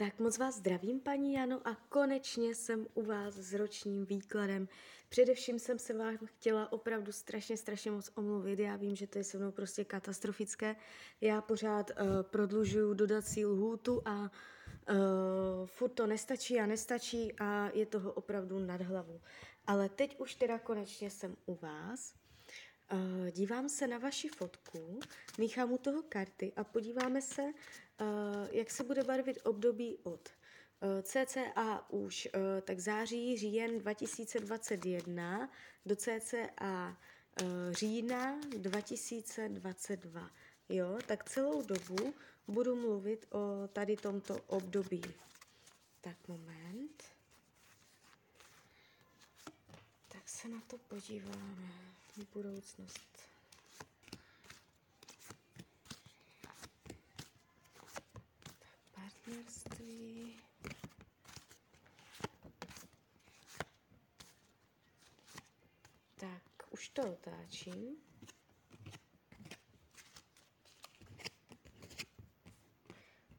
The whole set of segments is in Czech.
Tak moc vás zdravím, paní Jano, a konečně jsem u vás s ročním výkladem. Především jsem se vám chtěla opravdu strašně, strašně moc omluvit. Já vím, že to je se mnou prostě katastrofické. Já pořád uh, prodlužuju dodací lhůtu a uh, furt to nestačí a nestačí a je toho opravdu nad hlavu. Ale teď už teda konečně jsem u vás. Dívám se na vaši fotku, míchám u toho karty a podíváme se, uh, jak se bude barvit období od uh, cca už uh, tak září, říjen 2021 do cca října 2022. Jo, tak celou dobu budu mluvit o tady tomto období. Tak moment. Tak se na to podíváme budoucnost. partnerství. Tak, už to otáčím.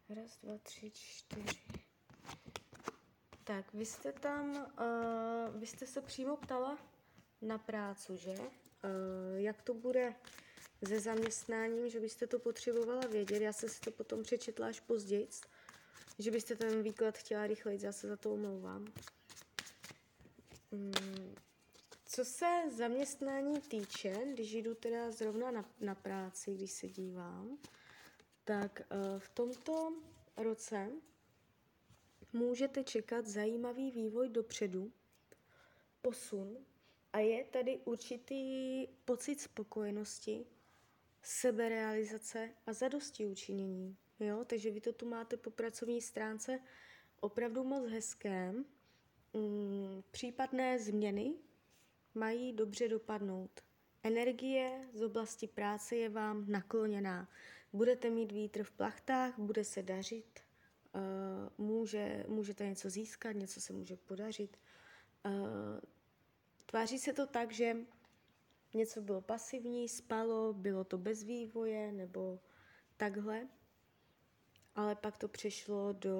Raz, dva, tři, čtyři. Tak, vy jste tam, uh, vy jste se přímo ptala na prácu, že? Eh, jak to bude se zaměstnáním, že byste to potřebovala vědět. Já jsem si to potom přečetla až později, že byste ten výklad chtěla rychleji, já se za to omlouvám. Hmm, co se zaměstnání týče, když jdu teda zrovna na, na práci, když se dívám, tak uh, v tomto roce můžete čekat zajímavý vývoj dopředu, posun a je tady určitý pocit spokojenosti, seberealizace a zadosti učinění. Jo? Takže vy to tu máte po pracovní stránce opravdu moc hezké. Mm, případné změny mají dobře dopadnout. Energie z oblasti práce je vám nakloněná. Budete mít vítr v plachtách, bude se dařit, uh, může, můžete něco získat, něco se může podařit. Tváří se to tak, že něco bylo pasivní, spalo, bylo to bez vývoje nebo takhle, ale pak to přešlo do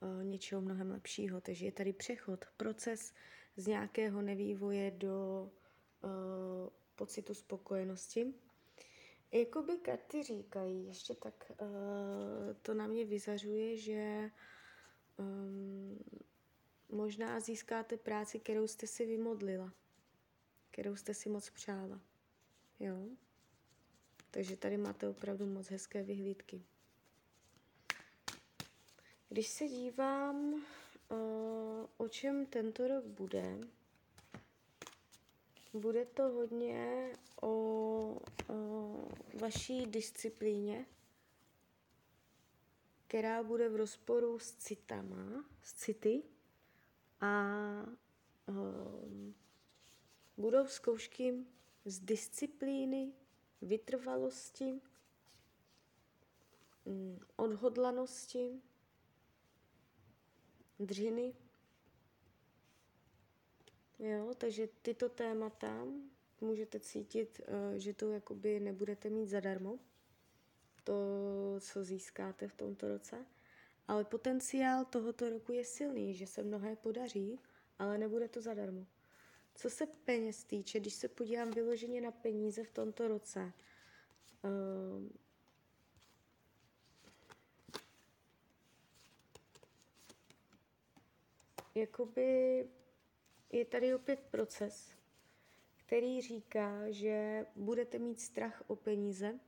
uh, něčeho mnohem lepšího. Takže je tady přechod, proces z nějakého nevývoje do uh, pocitu spokojenosti. Jakoby karty říkají, ještě tak uh, to na mě vyzařuje, že um, Možná získáte práci, kterou jste si vymodlila, kterou jste si moc přála. Jo? Takže tady máte opravdu moc hezké vyhlídky. Když se dívám, uh, o čem tento rok bude, bude to hodně o, o vaší disciplíně, která bude v rozporu s citama, s city, a um, budou zkoušky z disciplíny, vytrvalosti, um, odhodlanosti, dřiny. Jo, takže tyto témata můžete cítit, uh, že to jakoby nebudete mít zadarmo, to, co získáte v tomto roce. Ale potenciál tohoto roku je silný, že se mnohé podaří, ale nebude to zadarmo. Co se peněz týče, když se podívám vyloženě na peníze v tomto roce, uh, jakoby je tady opět proces, který říká, že budete mít strach o peníze,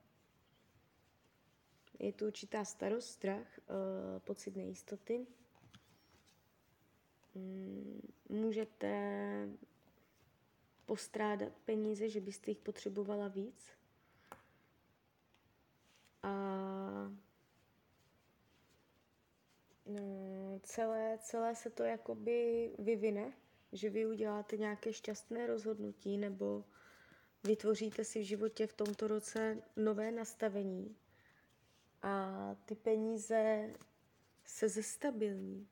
je tu určitá starost, strach, uh, pocit nejistoty. Mm, můžete postrádat peníze, že byste jich potřebovala víc. A no, celé, celé se to jakoby vyvine, že vy uděláte nějaké šťastné rozhodnutí nebo vytvoříte si v životě v tomto roce nové nastavení, a ty peníze se zestabilní,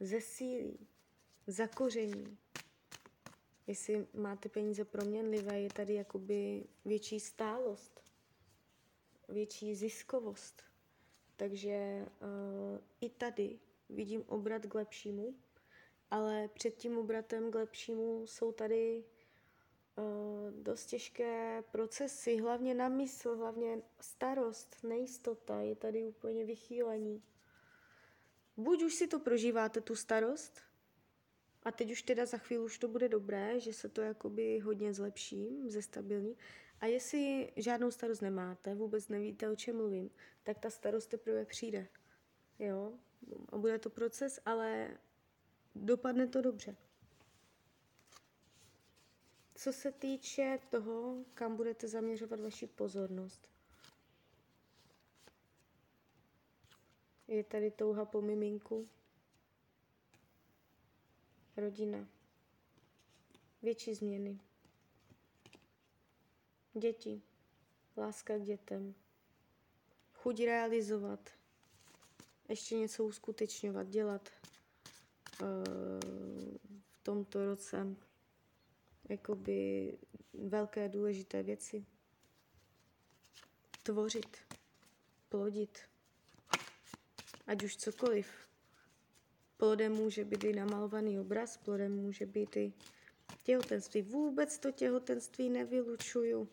zesílí, zakoření. Jestli máte peníze proměnlivé, je tady jakoby větší stálost, větší ziskovost. Takže uh, i tady vidím obrat k lepšímu, ale před tím obratem k lepšímu jsou tady dost těžké procesy, hlavně na mysl, hlavně starost, nejistota, je tady úplně vychýlení. Buď už si to prožíváte, tu starost, a teď už teda za chvíli už to bude dobré, že se to jakoby hodně zlepší, zestabilní. A jestli žádnou starost nemáte, vůbec nevíte, o čem mluvím, tak ta starost teprve přijde. Jo? A bude to proces, ale dopadne to dobře. Co se týče toho, kam budete zaměřovat vaši pozornost. Je tady touha po miminku. Rodina. Větší změny. Děti. Láska k dětem. Chuť realizovat. Ještě něco uskutečňovat, dělat uh, v tomto roce jakoby velké důležité věci. Tvořit, plodit, ať už cokoliv. Plodem může být i namalovaný obraz, plodem může být i těhotenství. Vůbec to těhotenství nevylučuju.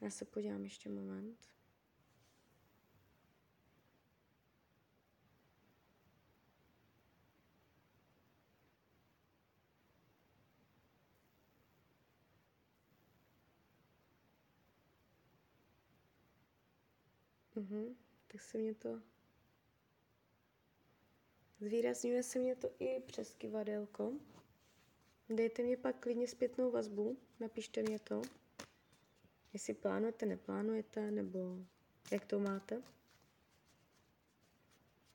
Já se podívám ještě moment. Mhm, tak se mě to... Zvýrazňuje se mě to i přes kivadelko. Dejte mě pak klidně zpětnou vazbu, napište mě to, jestli plánujete, neplánujete, nebo jak to máte.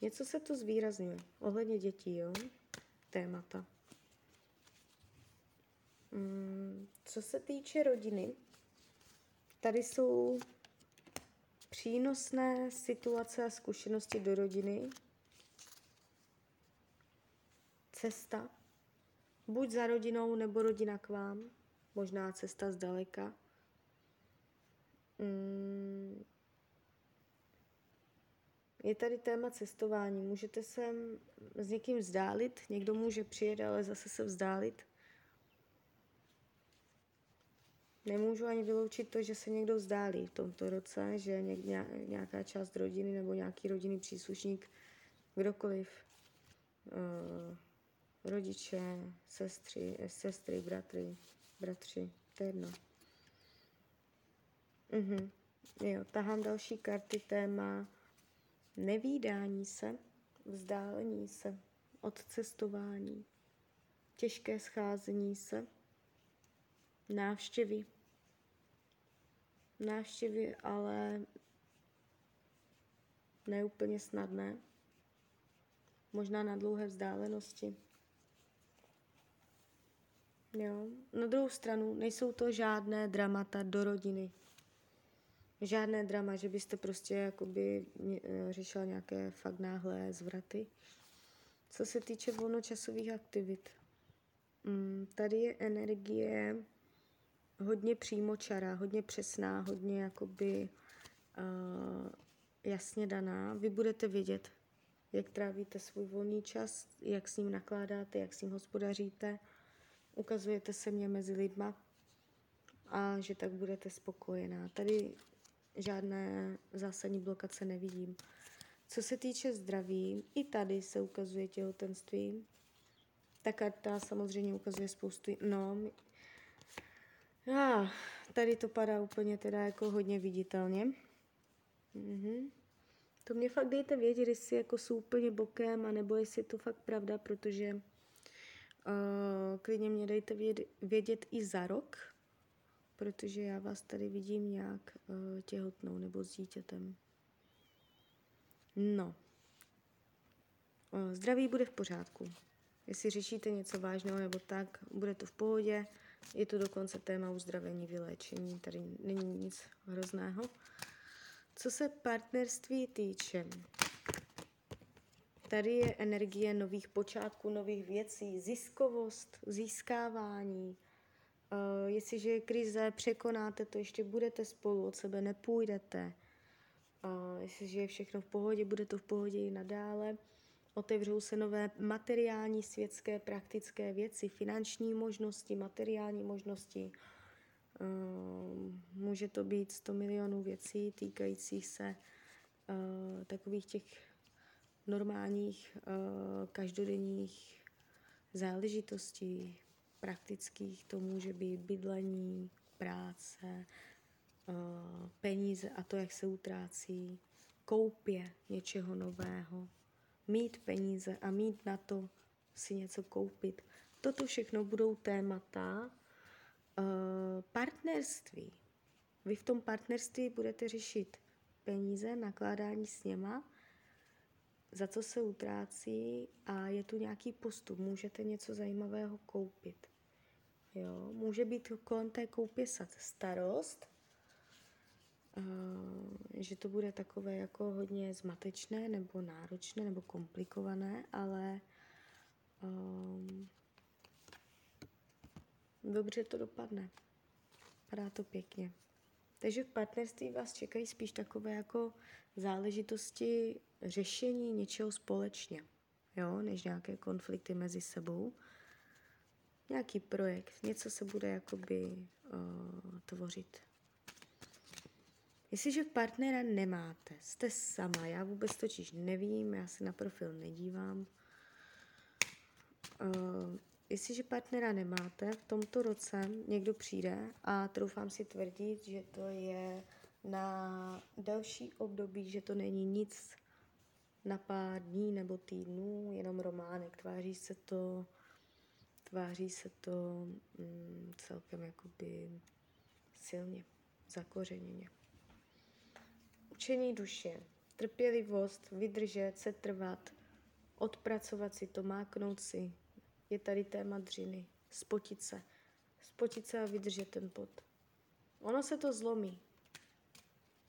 Něco se to zvýrazňuje, ohledně dětí, jo, témata. Hmm, co se týče rodiny, tady jsou přínosné situace a zkušenosti do rodiny, cesta, buď za rodinou, nebo rodina k vám, možná cesta zdaleka. Mm. Je tady téma cestování. Můžete se s někým vzdálit, někdo může přijet, ale zase se vzdálit. Nemůžu ani vyloučit to, že se někdo vzdálí v tomto roce, že nějaká část rodiny nebo nějaký rodinný příslušník, kdokoliv, uh, rodiče, sestry, sestry, bratry, bratři, to je jedno. Mhm. Jo, tahám další karty, téma nevídání se, vzdálení se, odcestování, těžké scházení se, návštěvy. Návštěvy, ale neúplně snadné. Možná na dlouhé vzdálenosti. Jo. Na druhou stranu nejsou to žádné dramata do rodiny. Žádné drama, že byste prostě jakoby eh, řešila nějaké fakt náhlé zvraty. Co se týče volnočasových aktivit, mm, tady je energie hodně přímočará, hodně přesná, hodně jakoby uh, jasně daná. Vy budete vědět, jak trávíte svůj volný čas, jak s ním nakládáte, jak s ním hospodaříte ukazujete se mě mezi lidma a že tak budete spokojená. Tady žádné zásadní blokace nevidím. Co se týče zdraví, i tady se ukazuje těhotenství. Ta karta samozřejmě ukazuje spoustu... No, ah, tady to padá úplně teda jako hodně viditelně. Mhm. To mě fakt dejte vědět, jestli jako jsou úplně bokem, anebo jestli je to fakt pravda, protože Uh, klidně mě dejte vědět, vědět i za rok, protože já vás tady vidím nějak uh, těhotnou nebo s dítětem. No. Uh, zdraví bude v pořádku. Jestli řešíte něco vážného nebo tak, bude to v pohodě. Je to dokonce téma uzdravení, vyléčení, tady není nic hrozného. Co se partnerství týče, Tady je energie nových počátků, nových věcí, ziskovost, získávání. Uh, jestliže je krize, překonáte to, ještě budete spolu, od sebe nepůjdete. A jestliže je všechno v pohodě, bude to v pohodě i nadále. Otevřou se nové materiální, světské, praktické věci, finanční možnosti, materiální možnosti. Uh, může to být 100 milionů věcí týkajících se uh, takových těch normálních, uh, každodenních záležitostí, praktických. To může být bydlení, práce, peníze a to, jak se utrácí, koupě něčeho nového, mít peníze a mít na to si něco koupit. Toto všechno budou témata uh, partnerství. Vy v tom partnerství budete řešit peníze, nakládání s něma, za co se utrácí a je tu nějaký postup. Můžete něco zajímavého koupit. Jo, může být kolem té koupě starost, že to bude takové jako hodně zmatečné nebo náročné nebo komplikované, ale um, dobře to dopadne. Padá to pěkně. Takže v partnerství vás čekají spíš takové jako záležitosti řešení něčeho společně, jo, než nějaké konflikty mezi sebou. Nějaký projekt, něco se bude jakoby uh, tvořit Jestliže partnera nemáte, jste sama, já vůbec totiž nevím, já se na profil nedívám. Uh, jestliže partnera nemáte, v tomto roce někdo přijde a troufám si tvrdit, že to je na další období, že to není nic na pár dní nebo týdnů, jenom románek. Tváří se to, tváří se to mm, celkem jakoby silně, zakořeněně. Učení duše, trpělivost, vydržet, se trvat, odpracovat si to, máknout si. Je tady téma dřiny. Spotit se. Spotit se a vydržet ten pot. Ono se to zlomí.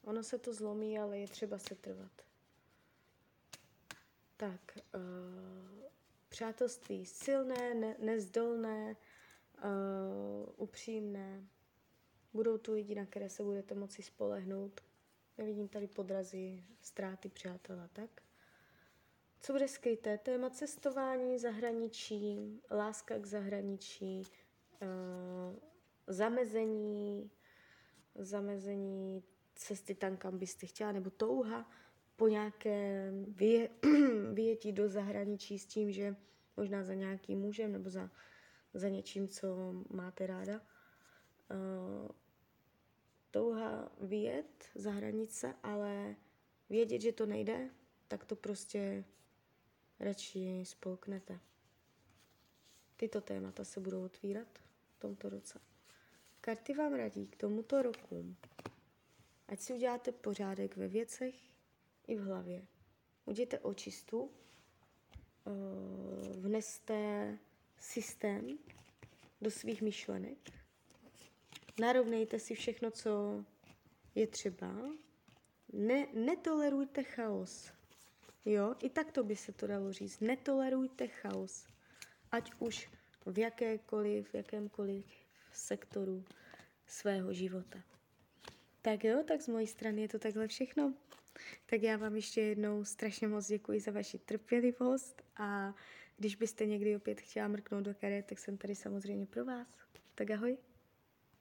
Ono se to zlomí, ale je třeba se trvat. Tak, uh, přátelství silné, ne, nezdolné, uh, upřímné. Budou tu lidi, na které se budete moci spolehnout, Nevidím tady podrazy, ztráty přátel a tak. Co bude skryté? Téma cestování, zahraničí, láska k zahraničí, uh, zamezení, zamezení cesty tam, kam byste chtěla, nebo touha po nějaké vyje, vyjetí do zahraničí s tím, že možná za nějakým mužem nebo za, za něčím, co máte ráda. Uh, touha vyjet za hranice, ale vědět, že to nejde, tak to prostě radši spolknete. Tyto témata se budou otvírat v tomto roce. Karty vám radí k tomuto roku, ať si uděláte pořádek ve věcech i v hlavě. Udějte očistu, eh, vneste systém do svých myšlenek, narovnejte si všechno, co je třeba. Ne, netolerujte chaos. Jo, i tak to by se to dalo říct. Netolerujte chaos. Ať už v jakékoliv, v jakémkoliv sektoru svého života. Tak jo, tak z mojí strany je to takhle všechno. Tak já vám ještě jednou strašně moc děkuji za vaši trpělivost a když byste někdy opět chtěla mrknout do karet, tak jsem tady samozřejmě pro vás. Tak ahoj.